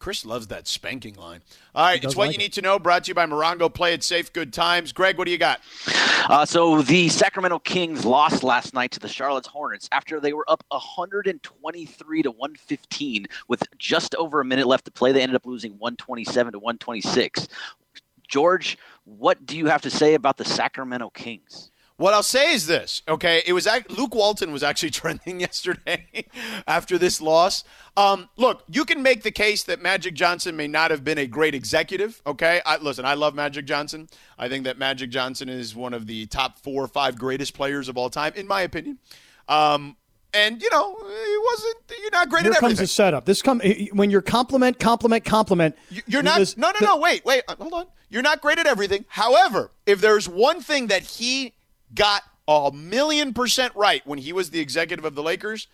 Chris loves that spanking line. All right, it's what like you it. need to know. Brought to you by Morongo. Play it safe, good times. Greg, what do you got? Uh, so the Sacramento Kings lost last night to the Charlotte Hornets after they were up 123 to 115 with just over a minute left to play. They ended up losing 127 to 126. George, what do you have to say about the Sacramento Kings? What I'll say is this, okay? It was Luke Walton was actually trending yesterday after this loss. Um, look, you can make the case that Magic Johnson may not have been a great executive, okay? I, listen, I love Magic Johnson. I think that Magic Johnson is one of the top four or five greatest players of all time, in my opinion. Um, and you know he wasn't. You're not great Here at everything. comes the setup. This come when you're compliment, compliment, compliment. You're not. This, no, no, no. Wait, wait. Hold on. You're not great at everything. However, if there's one thing that he got a million percent right when he was the executive of the Lakers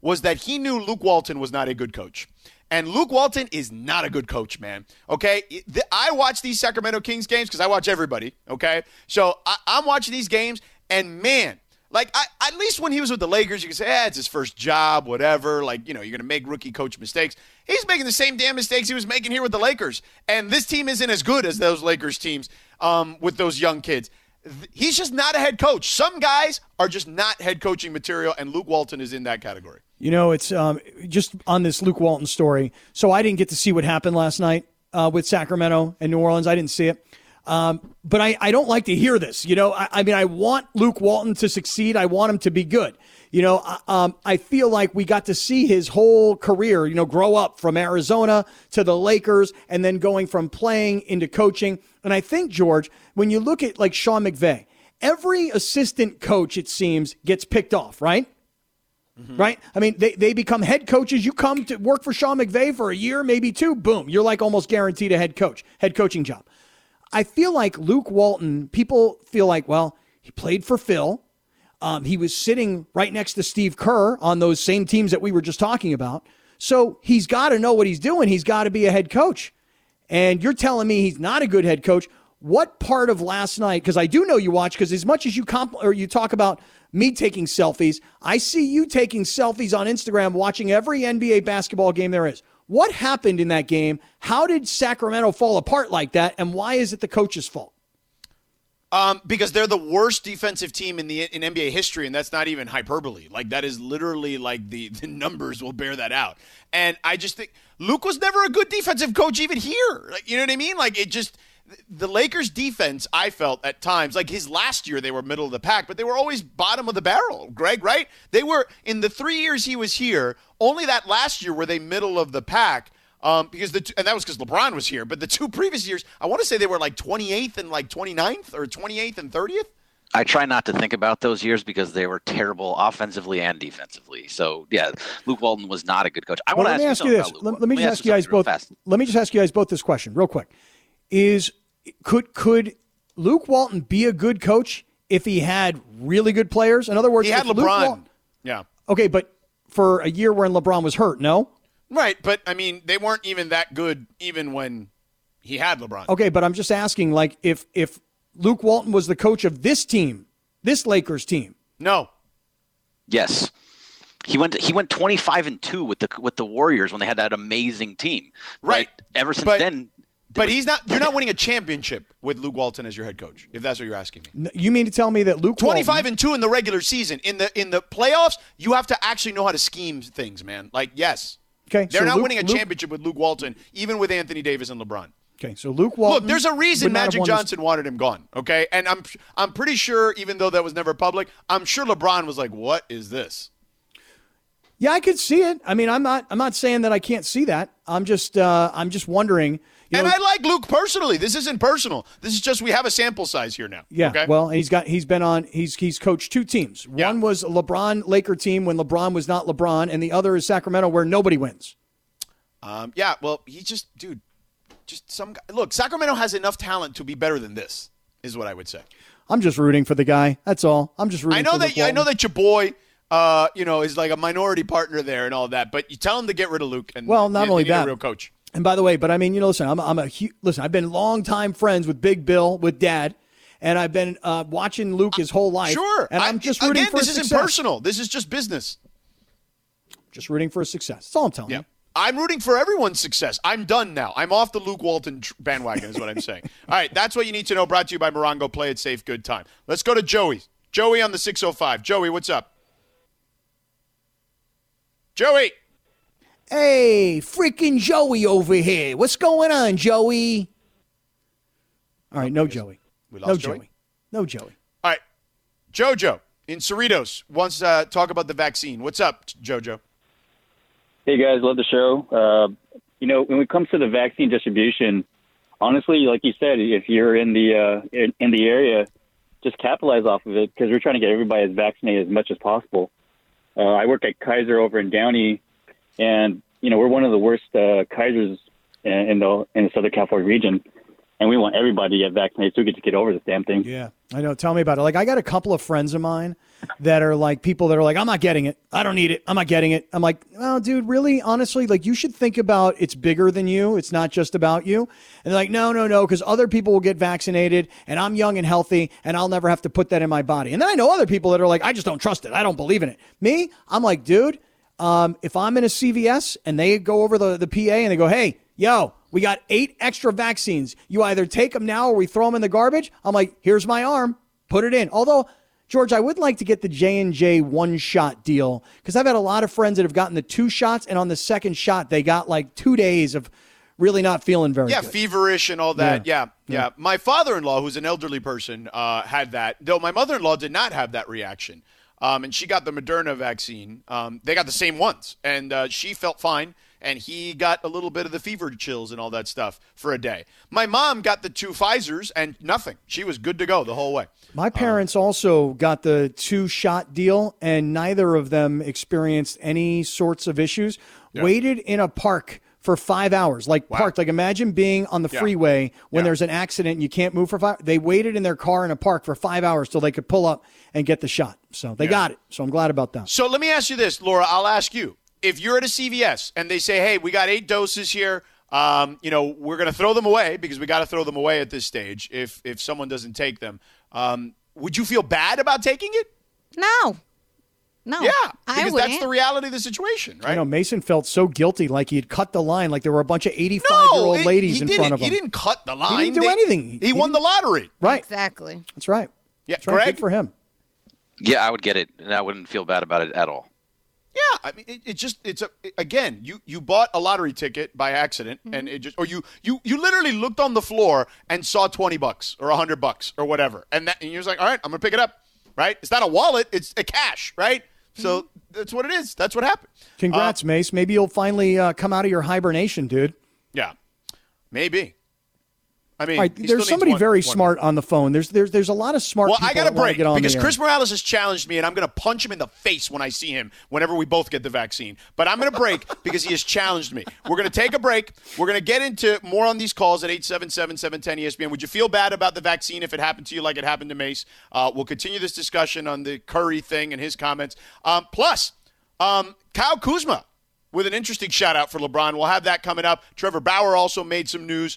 was that he knew Luke Walton was not a good coach. And Luke Walton is not a good coach, man. Okay. I watch these Sacramento Kings games because I watch everybody. Okay. So I, am watching these games, and man, like I, at least when he was with the Lakers, you can say, eh, it's his first job, whatever. Like, you know, you're going to make rookie coach mistakes. He's making the same damn mistakes he was making here with the Lakers. And this team isn't as good as those Lakers teams um, with those young kids he's just not a head coach. Some guys are just not head coaching material, and Luke Walton is in that category. You know, it's um, just on this Luke Walton story. So I didn't get to see what happened last night uh, with Sacramento and New Orleans. I didn't see it. Um, but I, I don't like to hear this. You know, I, I, mean, I want Luke Walton to succeed. I want him to be good. You know, um, I feel like we got to see his whole career, you know, grow up from Arizona to the Lakers and then going from playing into coaching. And I think, George, when you look at like Sean McVay, every assistant coach, it seems, gets picked off, right? Mm-hmm. Right? I mean, they, they become head coaches. You come to work for Sean McVay for a year, maybe two, boom, you're like almost guaranteed a head coach, head coaching job. I feel like Luke Walton, people feel like, well, he played for Phil. Um, he was sitting right next to Steve Kerr on those same teams that we were just talking about. So he's got to know what he's doing. He's got to be a head coach. And you're telling me he's not a good head coach. What part of last night? Because I do know you watch. Because as much as you comp or you talk about me taking selfies, I see you taking selfies on Instagram, watching every NBA basketball game there is. What happened in that game? How did Sacramento fall apart like that? And why is it the coach's fault? Um, because they're the worst defensive team in the in NBA history, and that's not even hyperbole. Like that is literally like the the numbers will bear that out. And I just think Luke was never a good defensive coach even here. Like, you know what I mean? Like it just the Lakers defense, I felt at times, like his last year, they were middle of the pack, but they were always bottom of the barrel, Greg, right? They were, in the three years he was here, only that last year were they middle of the pack. Um, because the and that was because LeBron was here, but the two previous years, I want to say they were like 28th and like 29th or 28th and 30th. I try not to think about those years because they were terrible offensively and defensively. So yeah, Luke Walton was not a good coach. I well, want to ask, you this. Let, let, me just ask you guys both. Fast. Let me just ask you guys both this question real quick is could could Luke Walton be a good coach if he had really good players? In other words, he had LeBron. Walton, yeah. Okay, but for a year when LeBron was hurt, no. Right, but I mean, they weren't even that good even when he had LeBron. Okay, but I'm just asking, like, if if Luke Walton was the coach of this team, this Lakers team. No. Yes. He went he went 25 and 2 with the with the Warriors when they had that amazing team. Right. right? Ever since but, then but he's not. You're not winning a championship with Luke Walton as your head coach, if that's what you're asking me. You mean to tell me that Luke 25 Walton, and two in the regular season, in the in the playoffs, you have to actually know how to scheme things, man. Like yes, okay, they're so not Luke, winning a Luke, championship with Luke Walton, even with Anthony Davis and LeBron. Okay, so Luke Walton. Look, there's a reason Magic Johnson wanted him gone. Okay, and I'm I'm pretty sure, even though that was never public, I'm sure LeBron was like, "What is this?" Yeah, I could see it. I mean, I'm not I'm not saying that I can't see that. I'm just uh, I'm just wondering you and know, I like Luke personally. This isn't personal. This is just we have a sample size here now. Yeah. Okay? Well, he's got he's been on he's he's coached two teams. Yeah. One was a LeBron Laker team when LeBron was not LeBron, and the other is Sacramento where nobody wins. Um, yeah. Well, he just dude, just some guy. Look, Sacramento has enough talent to be better than this. Is what I would say. I'm just rooting for the guy. That's all. I'm just rooting. I know that I know that your boy uh, you know, is like a minority partner there and all that. But you tell him to get rid of Luke. And well, not only that, real coach. And by the way, but I mean, you know, listen, I'm, I'm a listen. I've been longtime friends with Big Bill, with Dad, and I've been uh, watching Luke his whole life. Sure, and I'm just rooting again, for this isn't personal. This is just business. Just rooting for his success. That's all I'm telling yeah. you. I'm rooting for everyone's success. I'm done now. I'm off the Luke Walton bandwagon, is what I'm saying. All right, that's what you need to know. Brought to you by Morongo. Play it safe, good time. Let's go to Joey. Joey on the 605. Joey, what's up? Joey. Hey, freaking Joey over here. What's going on, Joey? All right, no Joey. We lost no Joey? Joey. No Joey. All right, JoJo in Cerritos wants to uh, talk about the vaccine. What's up, JoJo? Hey guys, love the show. Uh, you know, when it comes to the vaccine distribution, honestly, like you said, if you're in the uh, in, in the area, just capitalize off of it because we're trying to get everybody as vaccinated as much as possible. Uh, I work at Kaiser over in Downey, and you know we're one of the worst uh, Kaisers in, the in the Southern California region, and we want everybody to get vaccinated so we get to get over this damn thing. Yeah, I know. Tell me about it. Like, I got a couple of friends of mine that are like people that are like, I'm not getting it. I don't need it. I'm not getting it. I'm like, well, dude, really, honestly, like, you should think about it's bigger than you. It's not just about you. And they're like, no, no, no, because other people will get vaccinated, and I'm young and healthy, and I'll never have to put that in my body. And then I know other people that are like, I just don't trust it. I don't believe in it. Me, I'm like, dude, um, if I'm in a CVS and they go over the, the PA and they go, hey, yo, we got eight extra vaccines. You either take them now or we throw them in the garbage. I'm like, here's my arm, put it in. Although, George, I would like to get the J and J one shot deal because I've had a lot of friends that have gotten the two shots, and on the second shot they got like two days of really not feeling very Yeah, good. feverish and all that. Yeah. Yeah, yeah. My father-in-law, who's an elderly person, uh, had that. Though my mother-in-law did not have that reaction, um, and she got the Moderna vaccine. Um, they got the same ones, and uh, she felt fine. And he got a little bit of the fever chills and all that stuff for a day. My mom got the two Pfizer's and nothing. She was good to go the whole way. My parents also got the two shot deal, and neither of them experienced any sorts of issues. Waited in a park for five hours, like parked. Like imagine being on the Yeah. freeway when Yeah. there's an accident and you can't move for five. They waited in their car in a park for five hours till they could pull up and get the shot. So they got it. So I'm glad about that. So let me ask you this, Laura. I'll ask you: If you're at a CVS and they say, "Hey, we got eight doses here," um, you know, we're going to throw them away because we got to throw them away at this stage. If if someone doesn't take them, um, would you feel bad about taking it? No. No. Yeah, I because wouldn't. that's the reality of the situation, right? I know Mason felt so guilty, like he had cut the line, like there were a bunch of 85 year old it- ladies in front of him. He didn't cut the line. He didn't do They- anything. He, He won the lottery. Right. Exactly. That's right. Yeah, That's right. Good for him. Yeah, I would get it, and I wouldn't feel bad about it at all. Yeah, I mean, it, it just it's a again, you you bought a lottery ticket by accident, Mm-hmm. and it just or you you you literally looked on the floor and saw twenty bucks or hundred bucks or whatever, and that and you're just like, all right, I'm gonna pick it up, right? It's not a wallet, it's a cash, right? So Mm-hmm. that's what it is. That's what happened. Congrats, Mace. Maybe you'll finally uh, come out of your hibernation, dude. Yeah, maybe. I mean, right, there's somebody one- very one- smart on the phone. There's there's there's a lot of smart Well, people I got to break because. Chris Morales has challenged me, and I'm going to punch him in the face when I see him whenever we both get the vaccine. But I'm going to break because he has challenged me. We're going to take a break. We're going to get into more on these calls at 877 710 ESPN. Would you feel bad about the vaccine if it happened to you like it happened to Mace? Uh, we'll continue this discussion on the Curry thing and his comments. Um, plus, um, Kyle Kuzma with an interesting shout out for LeBron. We'll have that coming up. Trevor Bauer also made some news.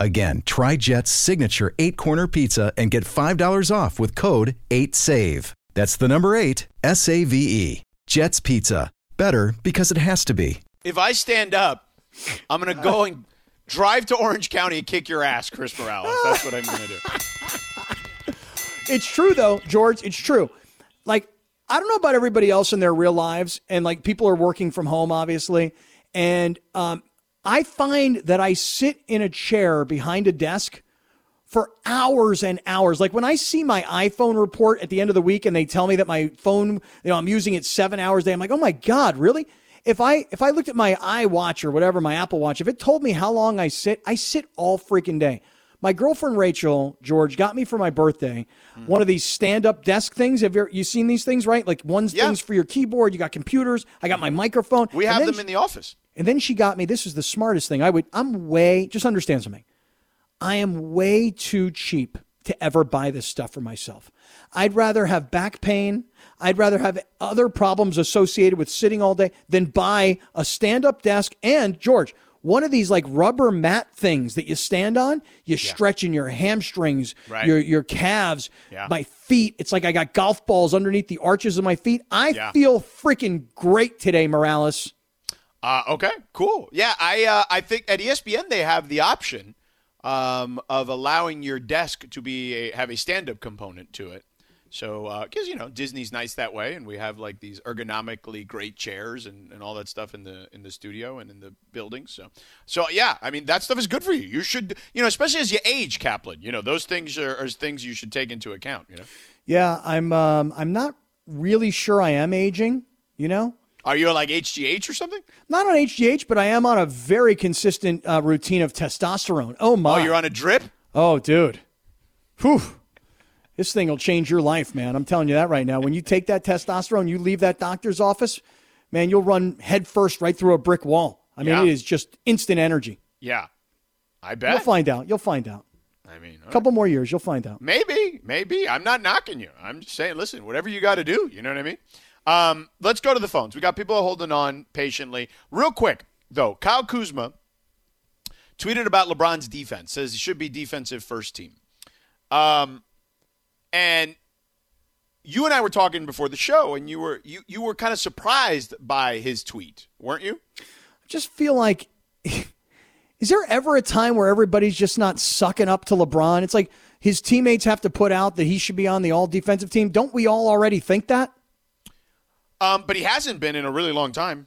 Again, try Jet's signature eight corner pizza and get $5 off with code 8SAVE. That's the number eight, S A V E. Jet's Pizza. Better because it has to be. if I stand up, I'm going to go and drive to Orange County and kick your ass, Chris Morales. That's what I'm going to do. It's true though, George. It's true. Like I don't know about everybody else in their real lives, and like people are working from home, obviously, and um, I find that I sit in a chair behind a desk for hours and hours. Like when I see my iPhone report at the end of the week and they tell me that my phone, you know, I'm using it seven hours a day. I'm like, oh my god, really? If I if I looked at my iWatch or whatever my Apple Watch, if it told me how long I sit, I sit all freaking day. My girlfriend Rachel George got me for my birthday mm. one of these stand-up desk things. Have you, you seen these things? Right, like one's Yeah. things for your keyboard. You got computers. I got my microphone. We have them she- in the office. And then she got me. This is the smartest thing. I would. I'm way. Just understand something. I am way too cheap to ever buy this stuff for myself. I'd rather have back pain. I'd rather have other problems associated with sitting all day than buy a stand-up desk. And George, one of these like rubber mat things that you stand on, you stretch in your hamstrings, Right. your your calves, Yeah. my feet. It's like I got golf balls underneath the arches of my feet. I Yeah. feel freaking great today, Morales. Uh, okay, cool. Yeah, I uh, I think at ESPN they have the option um, of allowing your desk to be a, have a stand up component to it. So because you know Disney's nice that way, and we have like these ergonomically great chairs and, and all that stuff in the in the studio and in the building. So so yeah, I mean that stuff is good for you. You should you know especially as you age, Kaplan. You know those things are, are things you should take into account. You know, Yeah, I'm um I'm not really sure I am aging, you know? Are you on like HGH or something? Not on HGH, but I am on a very consistent uh, routine of testosterone. Oh my. Oh, you're on a drip. Oh, dude. Whew. This thing will change your life, man. I'm telling you that right now. When you take that testosterone, you leave that doctor's office, man, you'll run headfirst right through a brick wall. I mean, Yeah. it is just instant energy. Yeah, I bet. You'll find out. You'll find out. I mean, A couple more years, you'll find out. Maybe, maybe. I'm not knocking you. I'm just saying, listen, whatever you got to do. You know what I mean? Um, let's go to the phones. We got people holding on patiently. Real quick, though, Kyle Kuzma tweeted about LeBron's defense. Says he should be defensive first team. Um, and you and I were talking before the show, and you were you you were kind of surprised by his tweet, weren't you? I just feel like is there ever a time where everybody's just not sucking up to LeBron? It's like his teammates have to put out that he should be on the all defensive team. Don't we all already think that? Um, but he hasn't been in a really long time.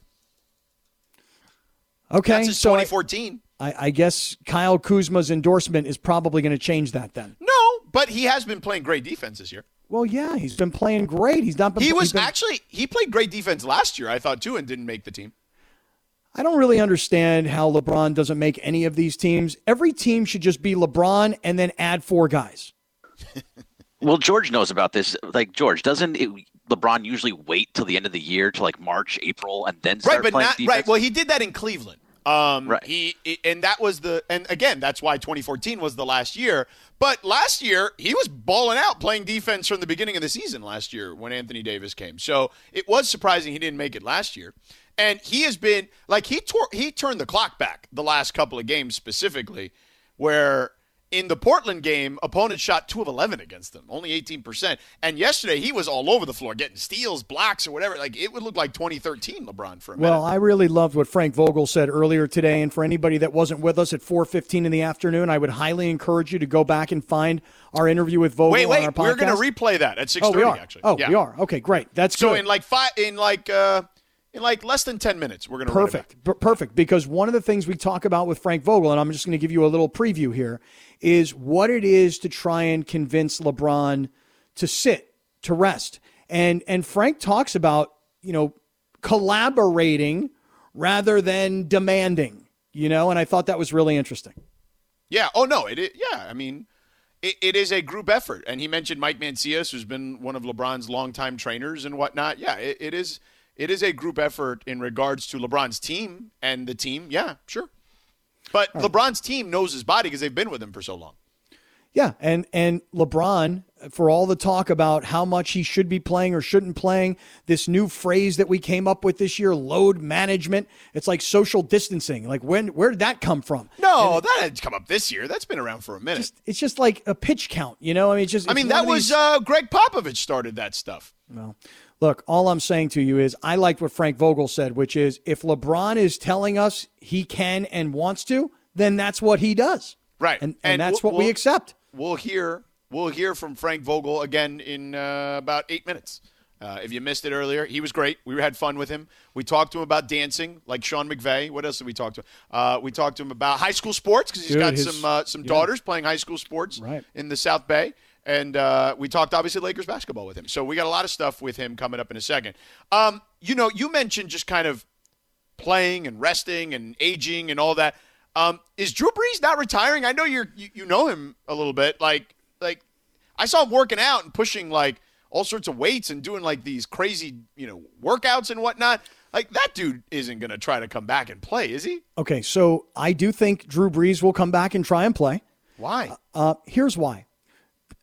Okay, That's his so 2014. I, I guess Kyle Kuzma's endorsement is probably going to change that then. No, but he has been playing great defense this year. Well, yeah, he's been playing great. He's not been. He was been- actually he played great defense last year, I thought too, and didn't make the team. I don't really understand how LeBron doesn't make any of these teams. Every team should just be LeBron and then add four guys. Well, George knows about this. Like George, doesn't it, LeBron usually wait till the end of the year to like March, April, and then start Right, but playing not defense? right. Well, he did that in Cleveland. Um, Right. He and that was the and again that's why 2014 was the last year. But last year he was balling out playing defense from the beginning of the season last year when Anthony Davis came. So it was surprising he didn't make it last year. And he has been like he tore he turned the clock back the last couple of games specifically, where in the Portland game, opponents shot two of eleven against them, only eighteen percent. And yesterday he was all over the floor, getting steals, blocks, or whatever. Like it would look like 2013 LeBron for a minute. Well, I really loved what Frank Vogel said earlier today, and for anybody that wasn't with us at 4:15 in the afternoon, I would highly encourage you to go back and find our interview with Vogel Wait, on wait. our podcast. We're going to replay that at six Oh, thirty. we are. Actually. Oh, Yeah. we are. Okay, great. That's So good. in like five, in like uh, in like less than ten minutes, we're going to Perfect. Per- Perfect. Because one of the things we talk about with Frank Vogel, and I'm just going to give you a little preview here, is what it is to try and convince LeBron to sit, to rest. And and Frank talks about, you know, collaborating rather than demanding, you know, and I thought that was really interesting. Yeah. Oh no. It. i- Yeah. I mean, it, it is a group effort, and he mentioned Mike Mancias, who's been one of LeBron's longtime trainers and whatnot. Yeah. It, it is. It is a group effort in regards to LeBron's team and the team. Yeah. Sure. But LeBron's team knows his body because they've been with him for so long. Yeah, and and LeBron, for all the talk about how much he should be playing or shouldn't playing, this new phrase that we came up with this year, load management. It's like social distancing. Like when where did that come from? No, that had come up this year. That's been around for a minute. It's just like a pitch count, you know. I mean, it's just. I mean, that was these- uh, Gregg Popovich started that stuff. Well, look, all I'm saying to you is I liked what Frank Vogel said, which is if LeBron is telling us he can and wants to, then that's what he does. Right. And and, And that's we'll- what we we'll- accept. we'll hear we'll hear from Frank Vogel again in uh, about eight minutes. Uh, if you missed it earlier, he was great. We had fun with him. We talked to him about dancing, like Sean McVay. What else did we talk to him? Uh, we talked to him about high school sports because he's Dude, got his- some uh, some yeah. daughters playing high school sports Right. in the South Bay. And uh, we talked obviously Lakers basketball with him. So we got a lot of stuff with him coming up in a second. Um, you know, you mentioned just kind of playing and resting and aging and all that. Um, is Drew Brees not retiring? I know you're you, you know him a little bit. Like like I saw him working out and pushing like all sorts of weights and doing like these crazy you know workouts and whatnot. Like that dude isn't going to try to come back and play, is he? Okay, so I do think Drew Brees will come back and try and play. Why? Uh, here's why.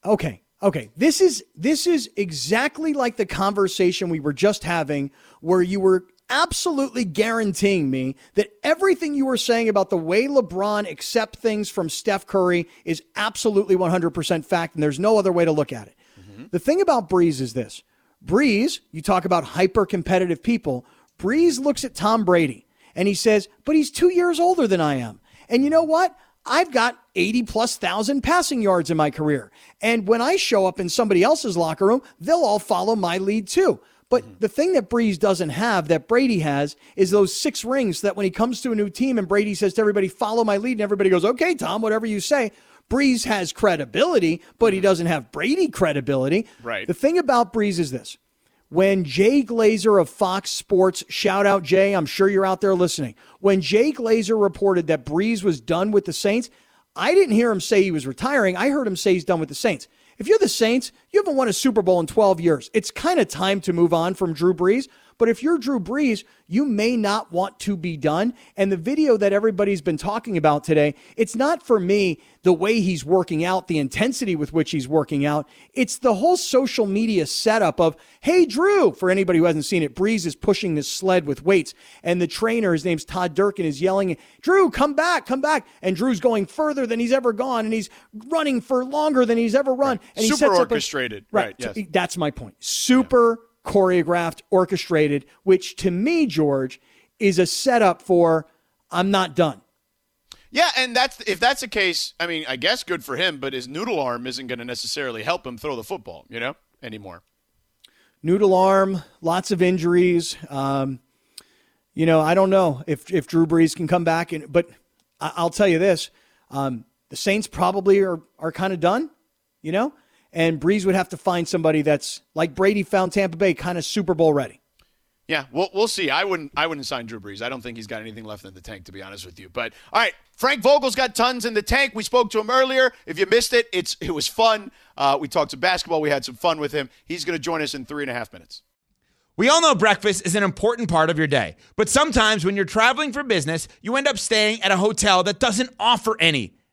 Okay, okay. This is this is exactly like the conversation we were just having, where you were absolutely guaranteeing me that everything you were saying about the way LeBron accepts things from Steph Curry is absolutely 100% fact, and there's no other way to look at it. Mm-hmm. The thing about Brees is this Brees, you talk about hyper competitive people, Brees looks at Tom Brady and he says, but he's two years older than I am. And you know what? I've got 80 plus thousand passing yards in my career. And when I show up in somebody else's locker room, they'll all follow my lead too. But mm-hmm. the thing that Brees doesn't have that Brady has is those six rings that when he comes to a new team and Brady says to everybody, follow my lead, and everybody goes, okay, Tom, whatever you say. Brees has credibility, but he mm-hmm. doesn't have Brady credibility. Right. The thing about Brees is this. When Jay Glazer of Fox Sports, shout out Jay, I'm sure you're out there listening. When Jay Glazer reported that Brees was done with the Saints, I didn't hear him say he was retiring. I heard him say he's done with the Saints. If you're the Saints, you haven't won a Super Bowl in 12 years. It's kind of time to move on from Drew Brees. But if you're Drew Brees, you may not want to be done. And the video that everybody's been talking about today, it's not for me the way he's working out, the intensity with which he's working out. It's the whole social media setup of, hey, Drew, for anybody who hasn't seen it, Brees is pushing this sled with weights. And the trainer, his name's Todd Durkin, is yelling, Drew, come back, come back. And Drew's going further than he's ever gone. And he's running for longer than he's ever run. And Super he sets orchestrated. Up a, right. right yes. That's my point. Super choreographed, orchestrated, which to me, George, is a setup for I'm not done. Yeah, and that's if that's the case, I mean, I guess good for him, but his noodle arm isn't going to necessarily help him throw the football, you know, anymore. Noodle arm, lots of injuries. Um, you know, I don't know if if Drew Brees can come back, and but I'll tell you this: um, the Saints probably are are kind of done. You know, and Brees would have to find somebody that's like Brady found Tampa Bay, kind of Super Bowl ready. Yeah, we'll, we'll see. I wouldn't I wouldn't sign Drew Brees. I don't think he's got anything left in the tank, to be honest with you. But all right, Frank Vogel's got tons in the tank. We spoke to him earlier. If you missed it, it's it was fun. Uh, we talked some basketball. We had some fun with him. He's going to join us in three and a half minutes. We all know breakfast is an important part of your day, but sometimes when you're traveling for business, you end up staying at a hotel that doesn't offer any.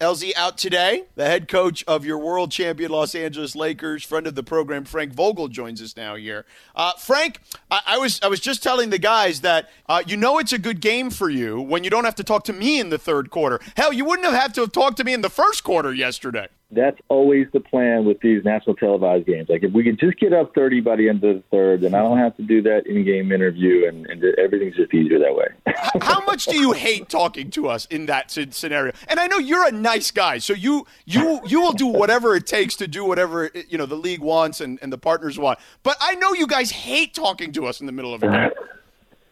LZ out today. The head coach of your world champion Los Angeles Lakers, friend of the program, Frank Vogel, joins us now here. Uh, Frank, I, I, was I was just telling the guys that uh, you know it's a good game for you when you don't have to talk to me in the third quarter. Hell, you wouldn't have had to have talked to me in the first quarter yesterday that's always the plan with these national televised games. Like if we could just get up 30 by the end of the third, then I don't have to do that in-game interview, and, and everything's just easier that way. How much do you hate talking to us in that scenario? And I know you're a nice guy, so you you you will do whatever it takes to do whatever you know the league wants and, and the partners want. But I know you guys hate talking to us in the middle of a game.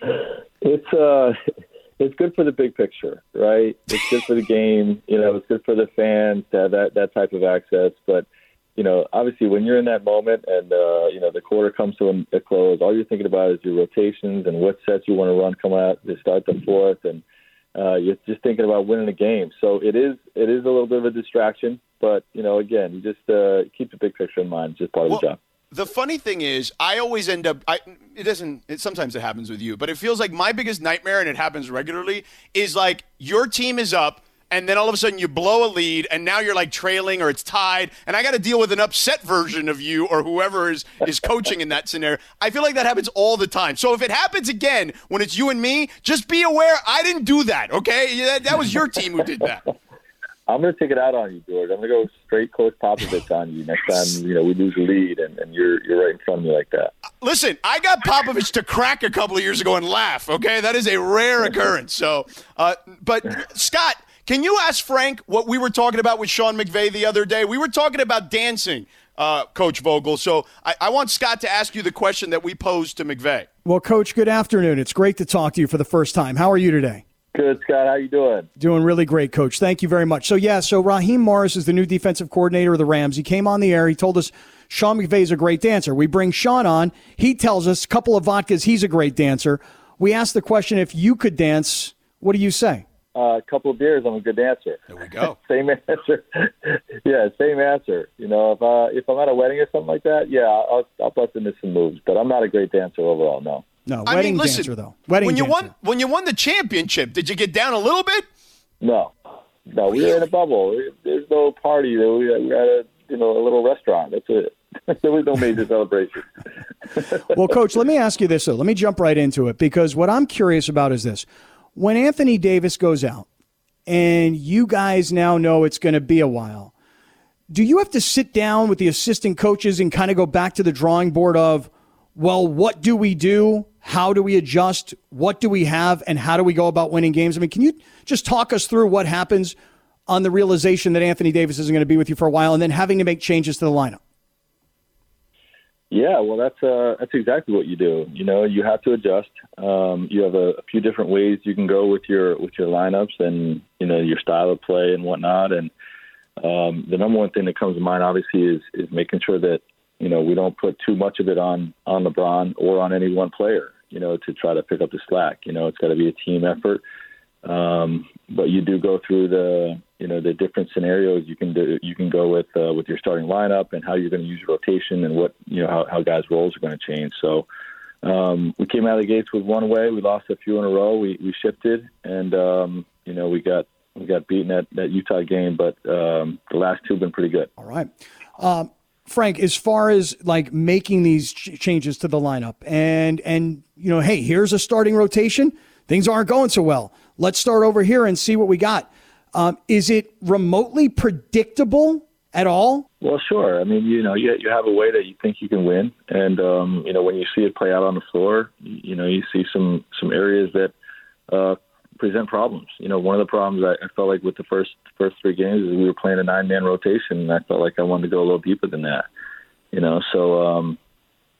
It's uh it's good for the big picture, right? It's good for the game. You know, it's good for the fans to have that that type of access. But you know, obviously, when you're in that moment and uh, you know the quarter comes to a close, all you're thinking about is your rotations and what sets you want to run come out to start the fourth, and uh, you're just thinking about winning the game. So it is it is a little bit of a distraction, but you know, again, you just uh, keep the big picture in mind. It's just part well, of the job the funny thing is, I always end up. I, it doesn't. It, sometimes it happens with you, but it feels like my biggest nightmare, and it happens regularly. Is like your team is up, and then all of a sudden you blow a lead, and now you're like trailing or it's tied, and I got to deal with an upset version of you or whoever is is coaching in that scenario. I feel like that happens all the time. So if it happens again when it's you and me, just be aware I didn't do that. Okay, that, that was your team who did that. I'm going to take it out on you, George. I'm going to go straight Coach Popovich on you next time. You know we lose the lead and, and you're you're right in front of me like that. Listen, I got Popovich to crack a couple of years ago and laugh. Okay, that is a rare occurrence. So, uh, but Scott, can you ask Frank what we were talking about with Sean McVay the other day? We were talking about dancing. uh, Coach Vogel. So I, I want Scott to ask you the question that we posed to McVay. Well, Coach, good afternoon. It's great to talk to you for the first time. How are you today? Good, Scott. How you doing? Doing really great, Coach. Thank you very much. So yeah, so Raheem Morris is the new defensive coordinator of the Rams. He came on the air. He told us Sean McVay is a great dancer. We bring Sean on. He tells us a couple of vodkas. He's a great dancer. We asked the question if you could dance. What do you say? Uh, a couple of beers, I'm a good dancer. There we go. same answer. yeah, same answer. You know, if uh, if I'm at a wedding or something like that, yeah, I'll I'll bust into some moves. But I'm not a great dancer overall. No. No, I wedding mean, listen, dancer though. Wedding when you dancer. won when you won the championship, did you get down a little bit? No, no, we were in a bubble. There's no party. We we had a you know a little restaurant. That's it. there was no major celebration. well, coach, let me ask you this though. Let me jump right into it because what I'm curious about is this: when Anthony Davis goes out, and you guys now know it's going to be a while, do you have to sit down with the assistant coaches and kind of go back to the drawing board of, well, what do we do? How do we adjust? What do we have? And how do we go about winning games? I mean, can you just talk us through what happens on the realization that Anthony Davis isn't going to be with you for a while and then having to make changes to the lineup? Yeah, well, that's uh, that's exactly what you do. You know, you have to adjust. Um, you have a, a few different ways you can go with your with your lineups and you know your style of play and whatnot. And um, the number one thing that comes to mind, obviously, is is making sure that you know we don't put too much of it on on LeBron or on any one player. You know, to try to pick up the slack. You know, it's got to be a team effort. Um, but you do go through the you know the different scenarios you can do. You can go with uh, with your starting lineup and how you're going to use your rotation and what you know how, how guys' roles are going to change. So um, we came out of the gates with one way. We lost a few in a row. We we shifted and um, you know we got we got beaten at that Utah game, but um, the last two have been pretty good. All right. Um, Frank, as far as like making these ch- changes to the lineup and and you know, hey, here's a starting rotation. Things aren't going so well. Let's start over here and see what we got. Um, is it remotely predictable at all? Well, sure. I mean, you know, you you have a way that you think you can win, and um, you know, when you see it play out on the floor, you know, you see some some areas that uh, present problems. You know, one of the problems I, I felt like with the first first three games is we were playing a nine man rotation, and I felt like I wanted to go a little deeper than that. You know, so um,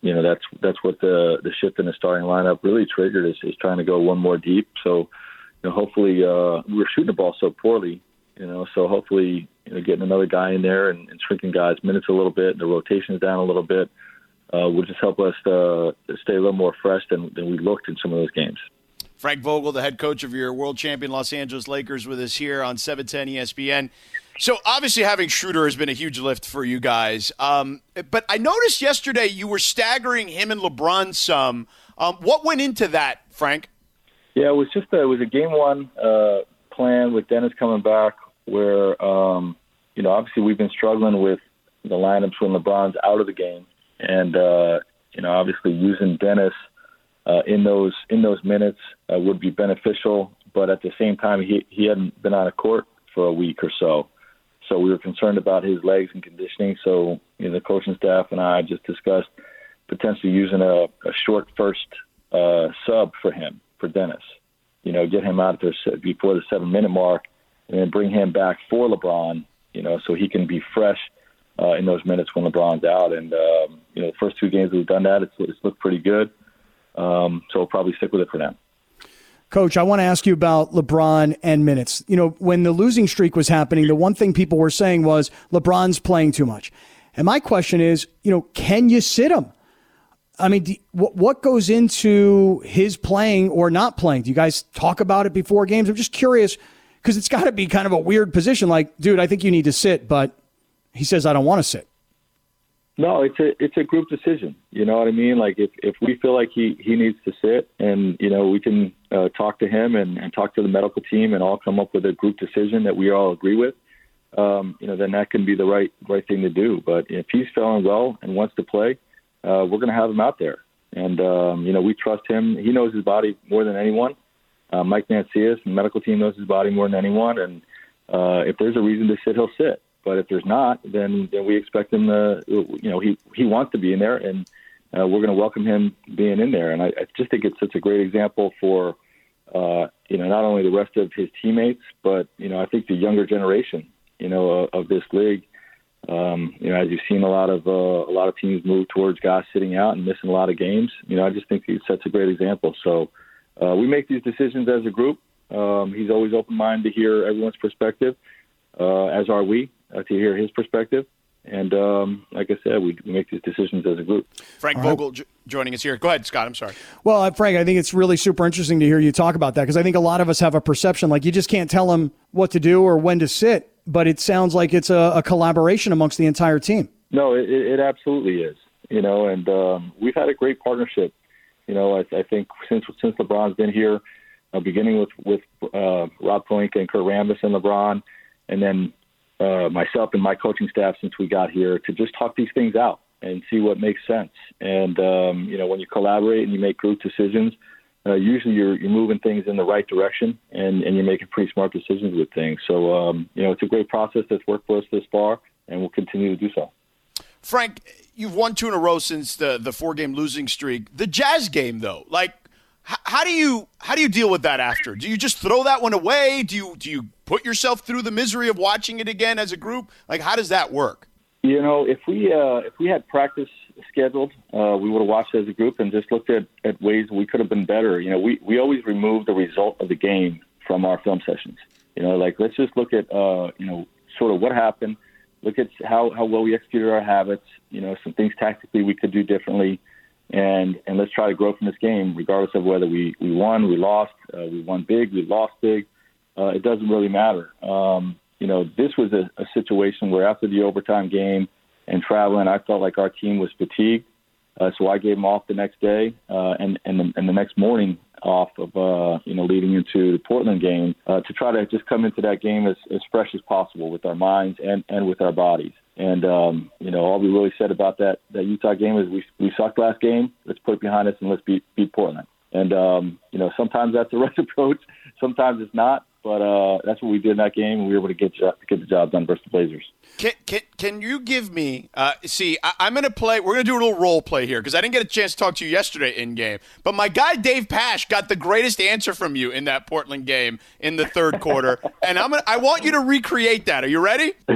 you know that's that's what the the shift in the starting lineup really triggered is, is trying to go one more deep. So you know, hopefully uh, we were shooting the ball so poorly, you know, so hopefully you know getting another guy in there and, and shrinking guys' minutes a little bit, the rotations down a little bit, uh, will just help us uh, stay a little more fresh than, than we looked in some of those games. Frank Vogel, the head coach of your world champion Los Angeles Lakers, with us here on 710 ESPN. So obviously, having Schroeder has been a huge lift for you guys. Um, but I noticed yesterday you were staggering him and LeBron some. Um, what went into that, Frank? Yeah, it was just a, it was a game one uh, plan with Dennis coming back, where um, you know obviously we've been struggling with the lineups when LeBron's out of the game, and uh, you know obviously using Dennis uh, in those in those minutes uh, would be beneficial. But at the same time, he he hadn't been on a court for a week or so, so we were concerned about his legs and conditioning. So you know, the coaching staff and I just discussed potentially using a, a short first uh, sub for him for Dennis. You know, get him out there before the seven minute mark, and then bring him back for LeBron. You know, so he can be fresh uh, in those minutes when LeBron's out. And um, you know, the first two games we've done that, it's, it's looked pretty good. Um, so we'll probably stick with it for now. Coach, I want to ask you about LeBron and minutes. You know, when the losing streak was happening, the one thing people were saying was LeBron's playing too much. And my question is, you know, can you sit him? I mean, do, what, what goes into his playing or not playing? Do you guys talk about it before games? I'm just curious because it's got to be kind of a weird position. Like, dude, I think you need to sit, but he says I don't want to sit. No, it's a it's a group decision. You know what I mean? Like if if we feel like he he needs to sit, and you know we can uh, talk to him and, and talk to the medical team, and all come up with a group decision that we all agree with. Um, you know, then that can be the right right thing to do. But if he's feeling well and wants to play, uh, we're going to have him out there. And um, you know, we trust him. He knows his body more than anyone. Uh, Mike Mancias and the medical team knows his body more than anyone. And uh, if there's a reason to sit, he'll sit. But if there's not, then, then we expect him to, you know, he, he wants to be in there and uh, we're going to welcome him being in there. And I, I just think it's such a great example for, uh, you know, not only the rest of his teammates, but, you know, I think the younger generation, you know, of, of this league Um, you know, as you've seen a lot of uh, a lot of teams move towards guys sitting out and missing a lot of games. You know, I just think he sets a great example. So uh, we make these decisions as a group. Um, he's always open minded to hear everyone's perspective, uh, as are we uh, to hear his perspective. And um, like I said, we, we make these decisions as a group. Frank Vogel j- joining us here. Go ahead, Scott. I'm sorry. Well, uh, Frank, I think it's really super interesting to hear you talk about that because I think a lot of us have a perception like you just can't tell them what to do or when to sit, but it sounds like it's a, a collaboration amongst the entire team. No, it, it absolutely is. You know, and um, we've had a great partnership. You know, I, I think since since LeBron's been here, uh, beginning with with uh, Rob Pelinka and Kurt Rambis and LeBron, and then uh, myself and my coaching staff since we got here to just talk these things out and see what makes sense. And um, you know, when you collaborate and you make group decisions, uh, usually you're you're moving things in the right direction and and you're making pretty smart decisions with things. So um, you know, it's a great process that's worked for us this far, and we'll continue to do so. Frank, you've won two in a row since the the four game losing streak. The Jazz game, though, like how do you how do you deal with that after? Do you just throw that one away? Do you do you put yourself through the misery of watching it again as a group? Like how does that work? You know, if we uh, if we had practice scheduled, uh, we would have watched as a group and just looked at, at ways we could have been better. You know, we we always remove the result of the game from our film sessions. You know, like let's just look at uh, you know sort of what happened. Look at how how well we executed our habits. You know, some things tactically we could do differently and and let's try to grow from this game, regardless of whether we we won, we lost, uh, we won big, we lost big. Uh, it doesn't really matter. Um, you know, this was a, a situation where after the overtime game and traveling, I felt like our team was fatigued. Uh, so I gave them off the next day uh, and and the, and the next morning off of uh, you know leading into the Portland game uh, to try to just come into that game as, as fresh as possible with our minds and and with our bodies. And um, you know, all we really said about that that Utah game is we we sucked last game. Let's put it behind us and let's beat beat Portland. And um, you know, sometimes that's the right approach. Sometimes it's not. But uh, that's what we did in that game, and we were able to get get the job done versus the Blazers. Can, can, can you give me? Uh, see, I, am going to play. We're going to do a little role play here because I didn't get a chance to talk to you yesterday in game. But my guy Dave Pasch got the greatest answer from you in that Portland game in the third quarter, and I'm gonna, I want you to recreate that. Are you ready?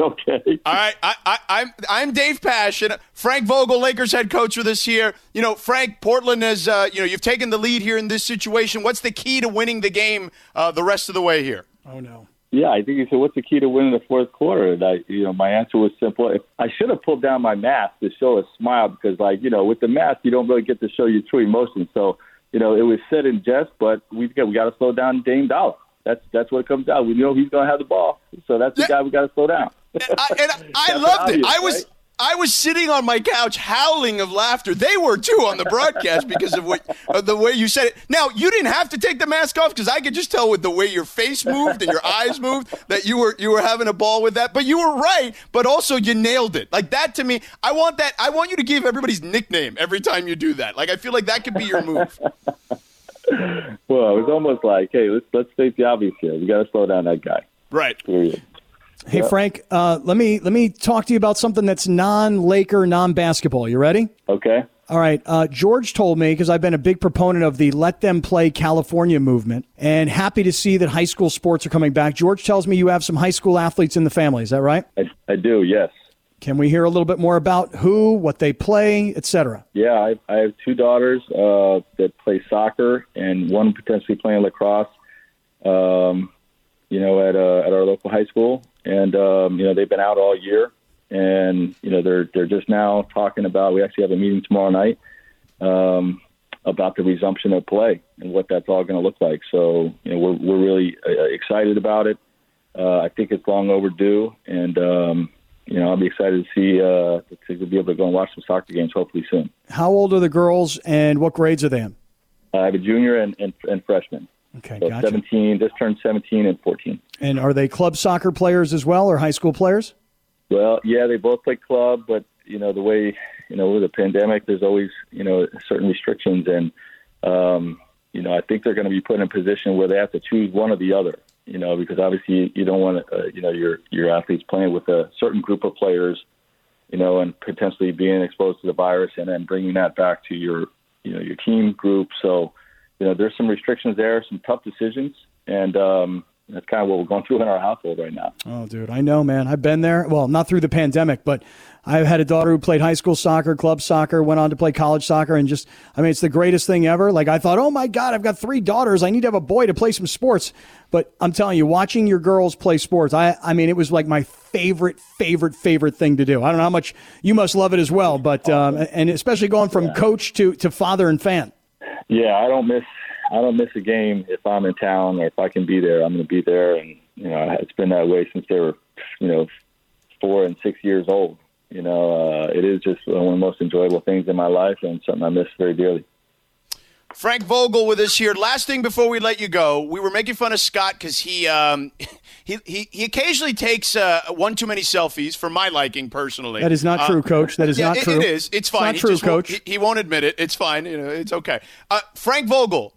okay. All right. I, I, I'm I'm Dave Pasch and Frank Vogel, Lakers head coach for this year. You know, Frank, Portland has uh, you know you've taken the lead here in this situation. What's the key to winning the game uh, the rest of the way here? Oh no. Yeah, I think he said, "What's the key to winning the fourth quarter?" And I, you know, my answer was simple. If I should have pulled down my mask to show a smile because, like, you know, with the mask, you don't really get to show your true emotions. So, you know, it was said in jest, but we got we got to slow down Dame Dollar. That's that's what comes out. We know he's going to have the ball, so that's the yeah. guy we got to slow down. and I, and I loved obvious, it. I was. Right? I was sitting on my couch howling of laughter. They were too on the broadcast because of what of the way you said it. Now you didn't have to take the mask off because I could just tell with the way your face moved and your eyes moved that you were you were having a ball with that. But you were right. But also you nailed it. Like that to me. I want that. I want you to give everybody's nickname every time you do that. Like I feel like that could be your move. well, it was almost like, hey, let's let's state the obvious here. We got to slow down that guy. Right. Period. Hey Frank, uh, let me let me talk to you about something that's non-Laker, non-basketball. You ready? Okay. All right. Uh, George told me because I've been a big proponent of the "Let Them Play California" movement, and happy to see that high school sports are coming back. George tells me you have some high school athletes in the family. Is that right? I, I do. Yes. Can we hear a little bit more about who, what they play, etc.? Yeah, I, I have two daughters uh, that play soccer, and one potentially playing lacrosse. Um, you know, at uh, at our local high school, and um, you know they've been out all year, and you know they're they're just now talking about. We actually have a meeting tomorrow night um, about the resumption of play and what that's all going to look like. So you know we're we're really uh, excited about it. Uh, I think it's long overdue, and um, you know I'll be excited to see uh, to be able to go and watch some soccer games hopefully soon. How old are the girls, and what grades are they in? I have a junior and, and, and freshman. Okay, so gotcha. 17, just turned 17 and 14. And are they club soccer players as well, or high school players? Well, yeah, they both play club, but you know the way you know with the pandemic, there's always you know certain restrictions, and um, you know I think they're going to be put in a position where they have to choose one or the other. You know, because obviously you don't want uh, you know your your athletes playing with a certain group of players, you know, and potentially being exposed to the virus, and then bringing that back to your you know your team group. So you know, there's some restrictions there, some tough decisions, and um, that's kind of what we're going through in our household right now. Oh, dude, I know, man. I've been there. Well, not through the pandemic, but I've had a daughter who played high school soccer, club soccer, went on to play college soccer, and just, I mean, it's the greatest thing ever. Like, I thought, oh my God, I've got three daughters. I need to have a boy to play some sports. But I'm telling you, watching your girls play sports, I, I mean, it was like my favorite, favorite, favorite thing to do. I don't know how much you must love it as well, but, um, and especially going from coach to, to father and fan. Yeah, I don't miss I don't miss a game if I'm in town or if I can be there. I'm going to be there, and you know it's been that way since they were, you know, four and six years old. You know, uh, it is just one of the most enjoyable things in my life, and something I miss very dearly. Frank Vogel with us here. Last thing before we let you go, we were making fun of Scott because he, um, he he he occasionally takes uh, one too many selfies for my liking personally. That is not true, Uh, Coach. That is yeah, not it- true. It is. It's fine. not He true, just won't- Coach. He, he won't admit it. It's fine. You know, it's okay. Uh, Frank Vogel,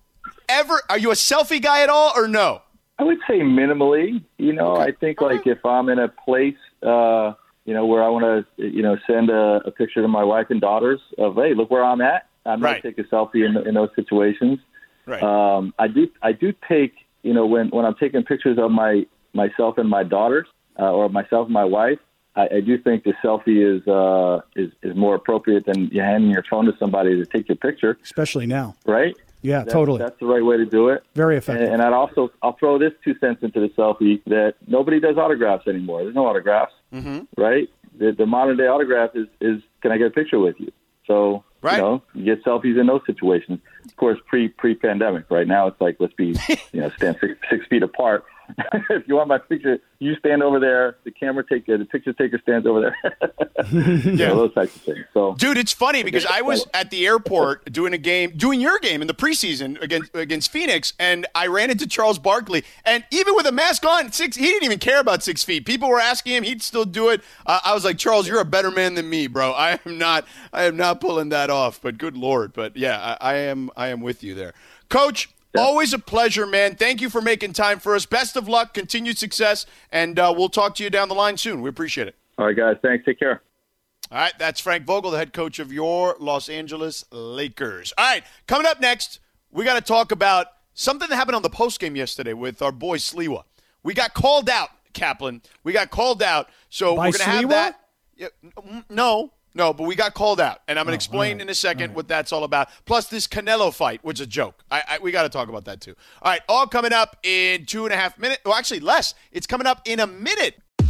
ever are you a selfie guy at all or no? I would say minimally. You know, I think like if I'm in a place, uh, you know, where I want to, you know, send a, a picture to my wife and daughters of, hey, look where I'm at. I might Right. take a selfie in, in those situations. Right. Um, I do, I do take, you know, when when I'm taking pictures of my myself and my daughters, uh, or myself and my wife. I, I do think the selfie is uh, is is more appropriate than you handing your phone to somebody to take your picture, Especially now. right? Yeah, That's- totally. That's the right way to do it. Very And, effective. and I'd also I'll throw this two cents into the selfie that nobody does autographs anymore. There's no autographs, mm-hmm. right? The, the modern day autograph is is can I get a picture with you? So Right. you know you get selfies in those situations. Of course, pre pre pandemic. Right now it's like let's be you know stand six, six feet apart. if you want my picture, you stand over there. The camera take the picture taker stands over there. yeah, those types of things. So Dude, it's funny because I was at the airport doing a game, doing your game in the preseason against against Phoenix, and I ran into Charles Barkley, and even with a mask on, six he didn't even care about six feet. People were asking him, he'd still do it. Uh, I was like, Charles, you're a better man than me, bro. I am not, I am not pulling that off. But good lord, but yeah, I, I am, I am with you there, Coach. Always a pleasure, man. Thank you for making time for us. Best of luck, continued success, and uh, we'll talk to you down the line soon. We appreciate it. all right, guys, thanks. Take care. All right, that's Frank Vogel, the head coach of your Los Angeles Lakers. All right, coming up next, we got to talk about something that happened on the postgame yesterday with our boy Sliwa. We got called out, Kaplan. We got called out, so By we're going to have that. Yeah, no, no, but we got called out, and I'm Oh, going to explain in a second what that's all about. Plus, this Canelo fight, which is a joke. I, I, we got to talk about that too. All right, all coming up in two and a half minutes. Well, actually, less. It's coming up in a minute.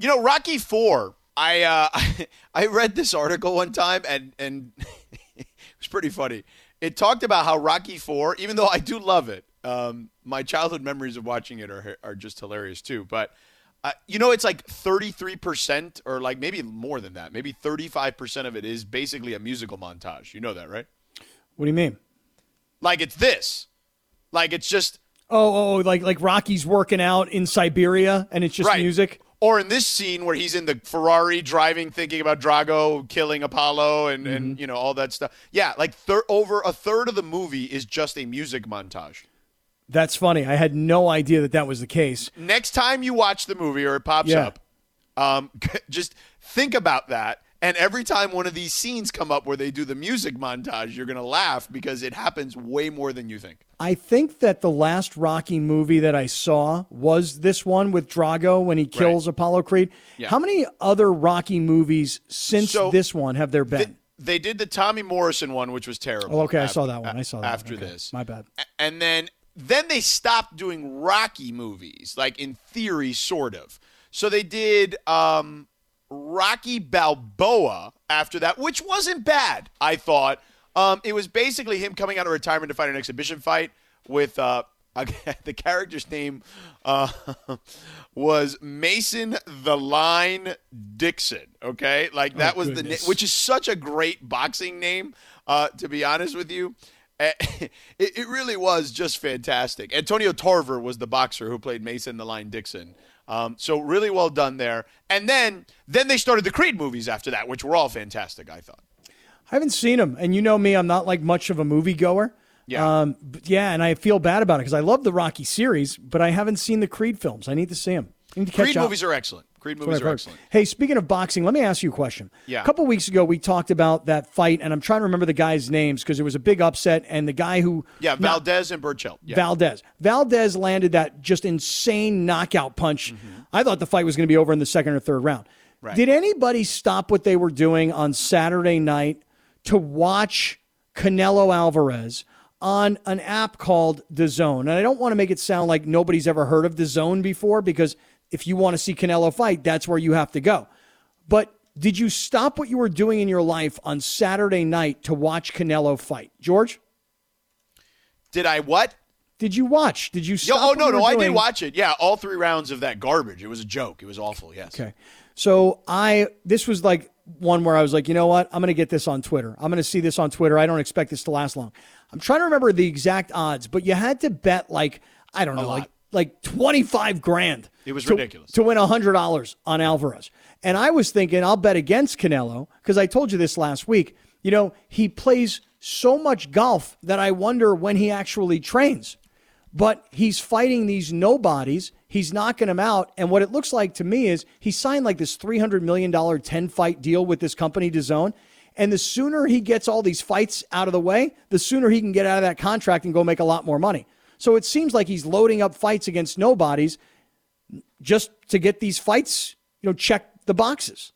You know, Rocky Four. I uh, I read this article one time, and and it was pretty funny. It talked about how Rocky Four, even though I do love it, um, my childhood memories of watching it are are just hilarious too. But uh, you know, it's like thirty three percent, or like maybe more than that. Maybe thirty five percent of it is basically a musical montage. You know that, right? What do you mean? Like it's this. Like it's just Oh, oh, oh, like like Rocky's working out in Siberia, and it's just right. music. Or in this scene where he's in the Ferrari driving, thinking about Drago killing Apollo and, and you know all that stuff. Yeah, like thir- over a third of the movie is just a music montage. That's funny. I had no idea that that was the case. Next time you watch the movie or it pops Yeah. up, um, just think about that. And every time one of these scenes come up where they do the music montage, you're gonna laugh because it happens way more than you think. I think that the last Rocky movie that I saw was this one with Drago when he kills Apollo Creed. Yeah. How many other Rocky movies since So, this one have there been? Th- they did the Tommy Morrison one, which was terrible. oh, okay, I saw that one. I saw that after. Okay, this. My bad. And then then they stopped doing Rocky movies, like in theory, sort of. So they did um, Rocky Balboa after that, which wasn't bad, I thought. Um, it was basically him coming out of retirement to fight an exhibition fight with uh, the character's name uh, was Mason the Line Dixon. Okay, like that Oh, was the goodness. name, which is such a great boxing name. Uh, to be honest with you, it, it really was just fantastic. Antonio Tarver was the boxer who played Mason the Line Dixon. Um, so really well done there. And then then they started the Creed movies after that, which were all fantastic. I thought. I haven't seen them, and you know me, I'm not like much of a movie goer. Yeah. Um, but yeah, and I feel bad about it because I love the Rocky series, but I haven't seen the Creed films. I need to see them. I need to catch Creed up. movies are excellent. Creed movies are excellent. Hey, speaking of boxing, let me ask you a question. Yeah. A couple weeks ago, we talked about that fight, and I'm trying to remember the guys' names because it was a big upset, and the guy who Yeah, Valdez and Berchelt. Yeah. Valdez. Valdez landed that just insane knockout punch. I thought the fight was going to be over in the second or third round. Mm-hmm. Right. Did anybody stop what they were doing on Saturday night to watch Canelo Alvarez on an app called The Zone? And I don't want to make it sound like nobody's ever heard of The Zone before because if you want to see Canelo fight, that's where you have to go. But did you stop what you were doing in your life on Saturday night to watch Canelo fight? George? Did I what? Did you watch? Did you Yo, stop? oh what no, no, I did doing? watch it. Yeah, all three rounds of that garbage. It was a joke. It was awful. Yes. Okay. So I this was like one where I was like, you know what? I'm going to get this on Twitter. I'm going to see this on Twitter. I don't expect this to last long. I'm trying to remember the exact odds, but you had to bet like I don't know, like like 25 grand. It was to- ridiculous. to win $100 on Alvarez. And I was thinking I'll bet against Canelo because I told you this last week. You know, he plays so much golf that I wonder when he actually trains but he's fighting these nobodies. He's knocking them out. And what it looks like to me is he signed like this $300 million 10 fight deal with this company, DAZN. And the sooner he gets all these fights out of the way, the sooner he can get out of that contract and go make a lot more money. So it seems like he's loading up fights against nobodies just to get these fights, you know, check the boxes.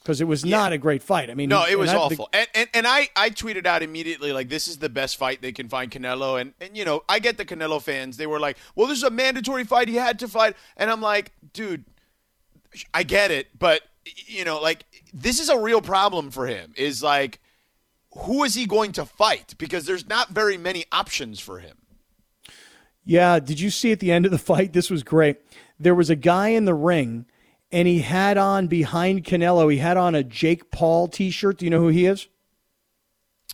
Because it was not a great fight. I mean, No, it was I- awful. And, and and I I tweeted out immediately like this is the best fight they can find Canelo and and you know I get the Canelo fans they were like well this is a mandatory fight he had to fight and I'm like dude I get it but you know like this is a real problem for him is like who is he going to fight because there's not very many options for him. Yeah, did you see at the end of the fight? This was great. There was a guy in the ring, and he had on behind Canelo, he had on a Jake Paul t shirt. Do you know who he is?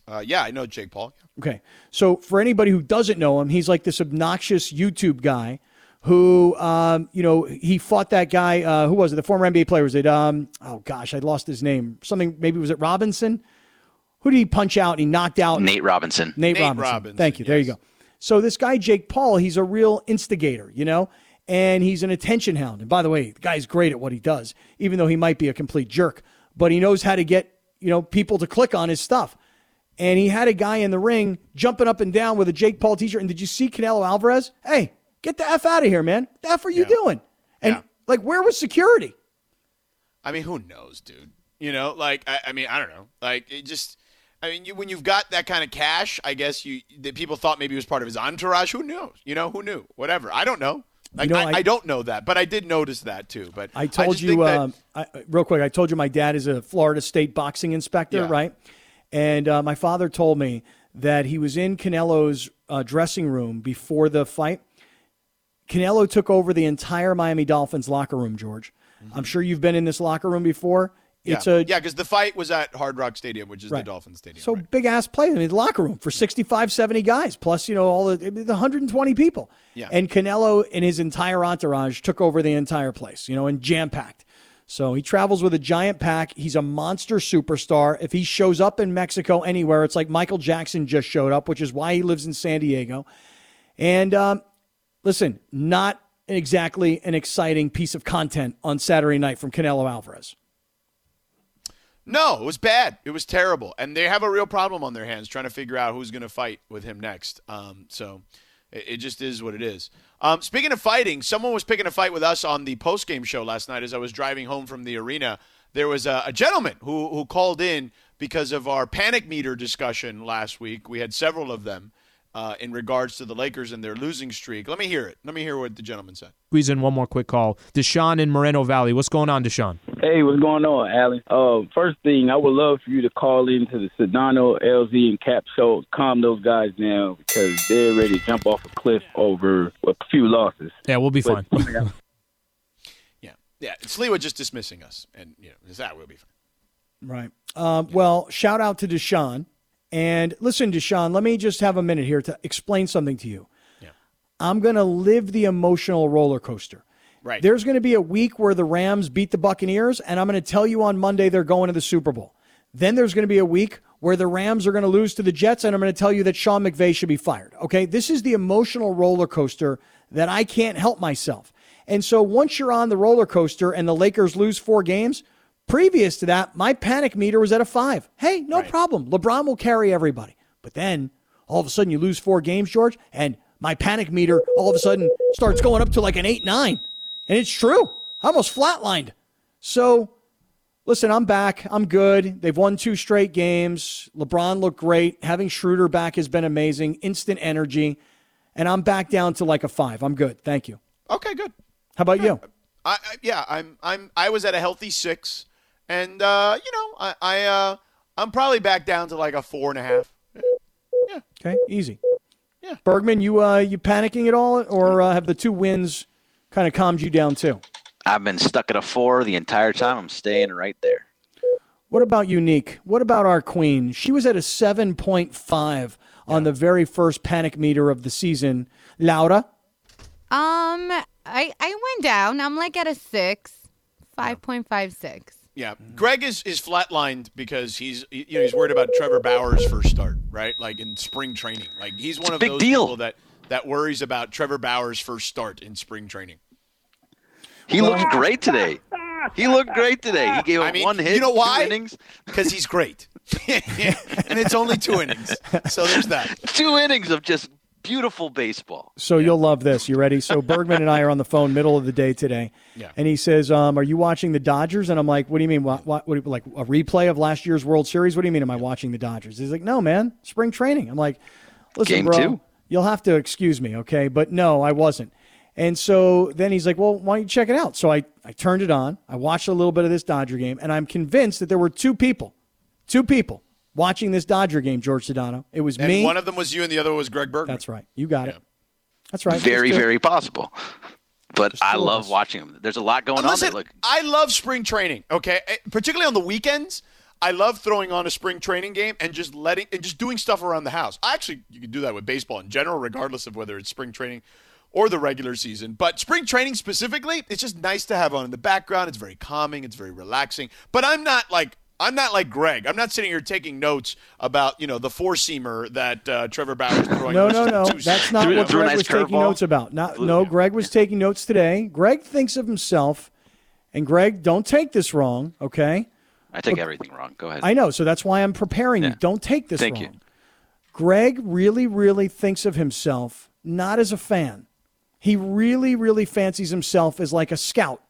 Uh, yeah, I know Jake Paul. Okay. So, for anybody who doesn't know him, he's like this obnoxious YouTube guy who, um, you know, he fought that guy. Uh, who was it? The former NBA player. Was it, um, oh gosh, I lost his name. Something, maybe was it Robinson? Who did he punch out and he knocked out? Nate Robinson. Nate, Nate Robinson. Robinson, Thank you. There you go. So this guy Jake Paul, he's a real instigator, you know, and he's an attention hound. And by the way, the guy's great at what he does, even though he might be a complete jerk. But he knows how to get you know people to click on his stuff. And he had a guy in the ring jumping up and down with a Jake Paul t-shirt. And did you see Canelo Alvarez? Hey, get the f out of here, man! What the f are you Yeah. doing? And Yeah. like, where was security? I mean, who knows, dude? You know, like I, I mean, I don't know. Like it just, I mean, you, when you've got that kind of cash, I guess you that people thought maybe it was part of his entourage. Who knows? You know, who knew? Whatever. I don't know. Like You know, I, I- I, don't know that, but I did notice that too. But I told just think you, um, I, real quick, I told you my dad is a Florida State boxing inspector, Yeah. right? And uh, my father told me that he was in Canelo's uh, dressing room before the fight. Canelo took over the entire Miami Dolphins locker room, George. I'm sure you've been in this locker room before. It's yeah, a yeah, because the fight was at Hard Rock Stadium, which is Right. the Dolphins Stadium. so right. big ass place. I mean, the locker room for 65, 70 guys, plus, you know, all the, the 120 people. Yeah. And Canelo and his entire entourage took over the entire place, you know, and jam packed. So he travels with a giant pack. He's a monster superstar. If he shows up in Mexico anywhere, it's like Michael Jackson just showed up, which is why he lives in San Diego. And um, listen, not exactly an exciting piece of content on Saturday night from Canelo Alvarez. No, it was bad. It was terrible, and they have a real problem on their hands trying to figure out who's going to fight with him next. Um, so it, it just is what it is. Um, speaking of fighting, someone was picking a fight with us on the post game show last night as I was driving home from the arena. There was a, a gentleman who who called in because of our panic meter discussion last week. We had several of them. Uh, in regards to the Lakers and their losing streak. Let me hear it. Let me hear what the gentleman said. Squeeze in one more quick call. Deshaun in Moreno Valley. What's going on, Deshaun? Hey, what's going on, Allen? Uh, first thing, I would love for you to call into the Sedano, LZ, and Kap show. Calm those guys down because they're ready to jump off a cliff over a few losses. Yeah, we'll be fine. yeah, yeah. Sliwa just dismissing us, and you know, that will be fine. Right. Um, well, shout out to Deshaun. And listen, Deshaun, let me just have a minute here to explain something to you. Yeah. I'm going to live the emotional roller coaster. Right. There's going to be a week where the Rams beat the Buccaneers, and I'm going to tell you on Monday they're going to the Super Bowl. Then there's going to be a week where the Rams are going to lose to the Jets, and I'm going to tell you that Sean McVay should be fired. Okay. This is the emotional roller coaster that I can't help myself. And so once you're on the roller coaster and the Lakers lose four games, Previous to that, my panic meter was at a five. Hey, no Right. problem. LeBron will carry everybody. But then all of a sudden you lose four games, George, and my panic meter all of a sudden starts going up to like an eight, nine. And it's true. I almost flatlined. So listen, I'm back. I'm good. They've won two straight games. LeBron looked great. Having Schroeder back has been amazing. Instant energy. And I'm back down to like a five. I'm good. Thank you. Okay, good. How about you? I, I yeah, I'm I'm I was at a healthy six, and uh, you know, I I uh, I'm probably back down to like a four and a half. Yeah. Okay, easy. Yeah. Bergman, you uh, you panicking at all, or uh, have the two wins kind of calmed you down too? I've been stuck at a four the entire time. I'm staying right there. What about Unique? What about our queen? She was at a seven point five on the very first panic meter of the season. Laura, Um, I I went down. I'm like at a six, five point five six. Yeah, mm. Greg is is flatlined because he's you know he's worried about Trevor Bauer's first start, right? Like in spring training. Like he's one of those deal. people that that worries about Trevor Bauer's first start in spring training. He looked great today. He looked great today. He gave I mean, one hit, you know why? innings, Because he's great, and it's only two innings, so there's that. two innings of just beautiful baseball. so you'll love this. You ready? So Bergman and I are on the phone middle of the day today, Yeah. and he says, um, "Are you watching the Dodgers?" And I'm like, "What do you mean? What, what, what like a replay of last year's World Series? What do you mean? Am I watching the Dodgers?" He's like, "No, man, spring training." I'm like, "Listen, Game bro, two. you'll have to excuse me, okay?" But no, I wasn't. And so then he's like, "Well, why don't you check it out?" So I I turned it on. I watched a little bit of this Dodger game, and I'm convinced that there were two people, two people watching this Dodger game. George Sedano. It was And me. one of them was you, and the other was Greg Bergman. That's right. You got it. That's right. Very, Let's do it. very possible. But I love us. watching them. There's a lot going And on listen, there. Look, I love spring training. Okay, Eh, particularly on the weekends. I love throwing on a spring training game and just letting and just doing stuff around the house. I actually, you can do that with baseball in general, regardless of whether it's spring training or the regular season. But spring training specifically, it's just nice to have on in the background. It's very calming. It's very relaxing. But I'm not like I'm not like Greg. I'm not sitting here taking notes about you know the four seamer that uh, Trevor Bauer's throwing. No, no, no. two-seamer. That's not what Greg nice was taking curveball. notes about. Not, no, Greg was taking notes today. Greg thinks of himself, and Greg, don't take this wrong, okay? I take everything wrong. Go ahead. I know, so that's why I'm preparing you. Don't take this Thank wrong. you. Greg really, really thinks of himself not as a fan. He really, really fancies himself as like a scout.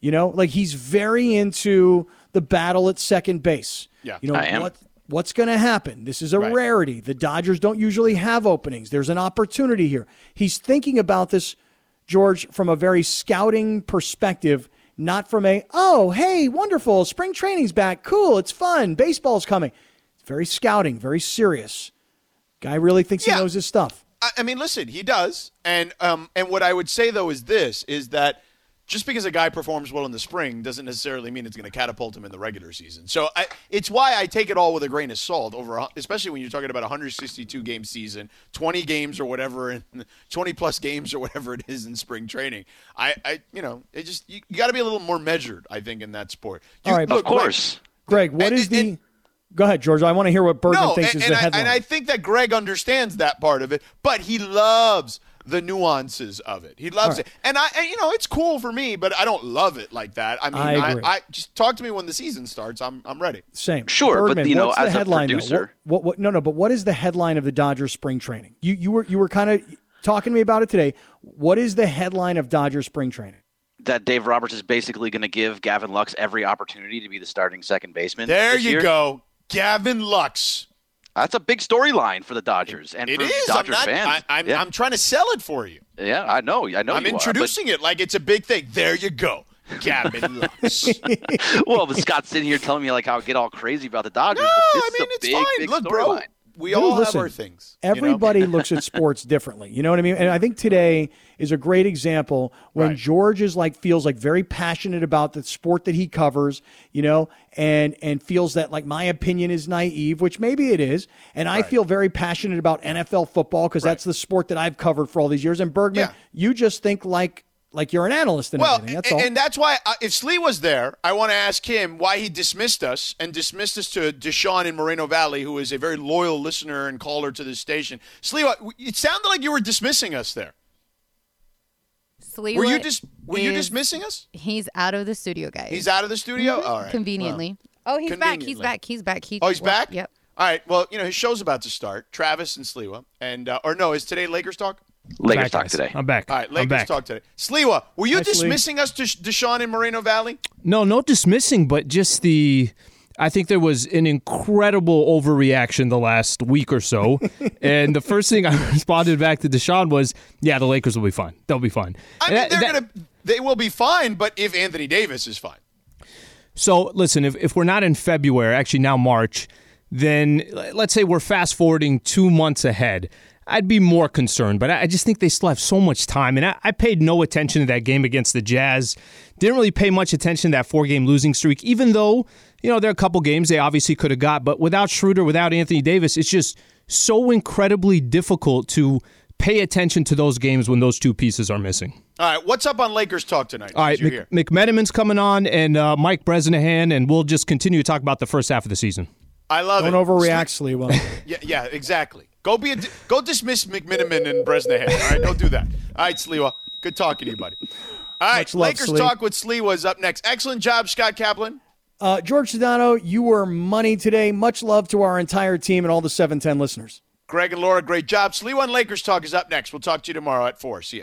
You know, like he's very into the battle at second base. Yeah. You know I am. what what's going to happen? This is a Right. rarity. The Dodgers don't usually have openings. There's an opportunity here. He's thinking about this George from a very scouting perspective, not from a oh, hey, wonderful, spring training's back. Cool, it's fun. Baseball's coming. It's very scouting, very serious. Guy really thinks Yeah. he knows his stuff. I, I mean, listen, he does, and um, and what I would say though is this: is that just because a guy performs well in the spring doesn't necessarily mean it's going to catapult him in the regular season. So I, it's why I take it all with a grain of salt. Over, especially when you're talking about a 162 game season, 20 games or whatever, and 20 plus games or whatever it is in spring training. I, I you know, it just you, you got to be a little more measured, I think, in that sport. You, All right, of course. Greg, what And- is the and- Go ahead, George. I want to hear what Bergman no, thinks is the I, headline. and I think that Greg understands that part of it, but he loves the nuances of it. He loves right. it, and I, and, you know, it's cool for me, but I don't love it like that. I mean, I I, agree. I, just talk to me when the season starts. I'm, I'm ready. Same. Sure, but, you know, what's the as headline, though? producer- What, what, what, no, no, but what is the headline of the Dodgers spring training? You, you were, you were kind of talking to me about it today. What is the headline of Dodgers spring training? That Dave Roberts is basically going to give Gavin Lux every opportunity to be the starting second baseman. There this you year. go, Gavin Lux. That's a big storyline for the Dodgers and It for is. I'm Dodger not. fans. I, I'm, yeah. I'm trying to sell it for you. yeah, I know. I know. I'm you are, but- introducing it like it's a big thing. There you go. Gavin Lux. well, but Scott's sitting here telling me like how I get all crazy about the Dodgers. No, I mean it's big, fine. big Look, bro, storyline. We Dude, all listen, have our things. you know? Everybody looks at sports differently. You know what I mean? And I think today is a great example when Right. George is like feels like very passionate about the sport that he covers, you know, and and feels that like my opinion is naive, which maybe it is. And I feel very passionate about NFL football because that's the sport that I've covered for all these years. And Bergman, Yeah. you just think like like you're an analyst and Well, everything. That's and, all. and that's why uh, if Slee was there, I want to ask him why he dismissed us and dismissed us to Deshaun in Moreno Valley, who is a very loyal listener and caller to this station. Slee, it sounded like you were dismissing us there. Slee, Were you just were you is- dismissing us? He's out of the studio, guys. He's out of the studio. Mhm, All right, Conveniently. oh, he's back. He's back. He's back. He, Oh, he's well, back. Yep. All right. Well, you know his show's about to start. Travis and Sliwa, and uh, or no, is today Lakers talk? Lakers Back, talk guys. today. I'm back. All right, I'm Lakers back. talk today. Sliwa, were you Hi, Slee. dismissing us to Deshaun in Moreno Valley? No, no dismissing, but just the. I think there was an incredible overreaction the last week or so. and the first thing I responded back to Deshaun was, yeah, the Lakers will be fine. They'll be fine. I mean, that- they're that- gonna they will be fine, but if Anthony Davis is fine. So listen, if, if we're not in February, actually now March, then let's say we're fast forwarding two months ahead. I'd be more concerned, but I I just think they still have so much time. And I, I paid no attention to that game against the Jazz. Didn't really pay much attention to that four game losing streak, even though, you know, there are a couple games they obviously could have got. But without Schroeder, without Anthony Davis, it's just so incredibly difficult to pay attention to those games when those two pieces are missing. All right, what's up on Lakers talk tonight? All right, since you're Mc. McMenamin's coming on and uh, Mike Bresnahan, and we'll just continue to talk about the first half of the season. I love Don't it. overreact, Sliwa. Yeah, yeah, exactly. Go be a, go dismiss McMenamin and Bresnahan. All right, don't do that. All right, Sliwa. Good talking to you, buddy. All right, love, Lakers Slee. talk with Sliwa is up next. Excellent job, Scott Kaplan. Uh, George Sedano, you were money today. Much love to our entire team and all the 710 listeners. Greg and Laura, great job. Sliwa and Lakers talk is up next. We'll talk to you tomorrow at four. See ya.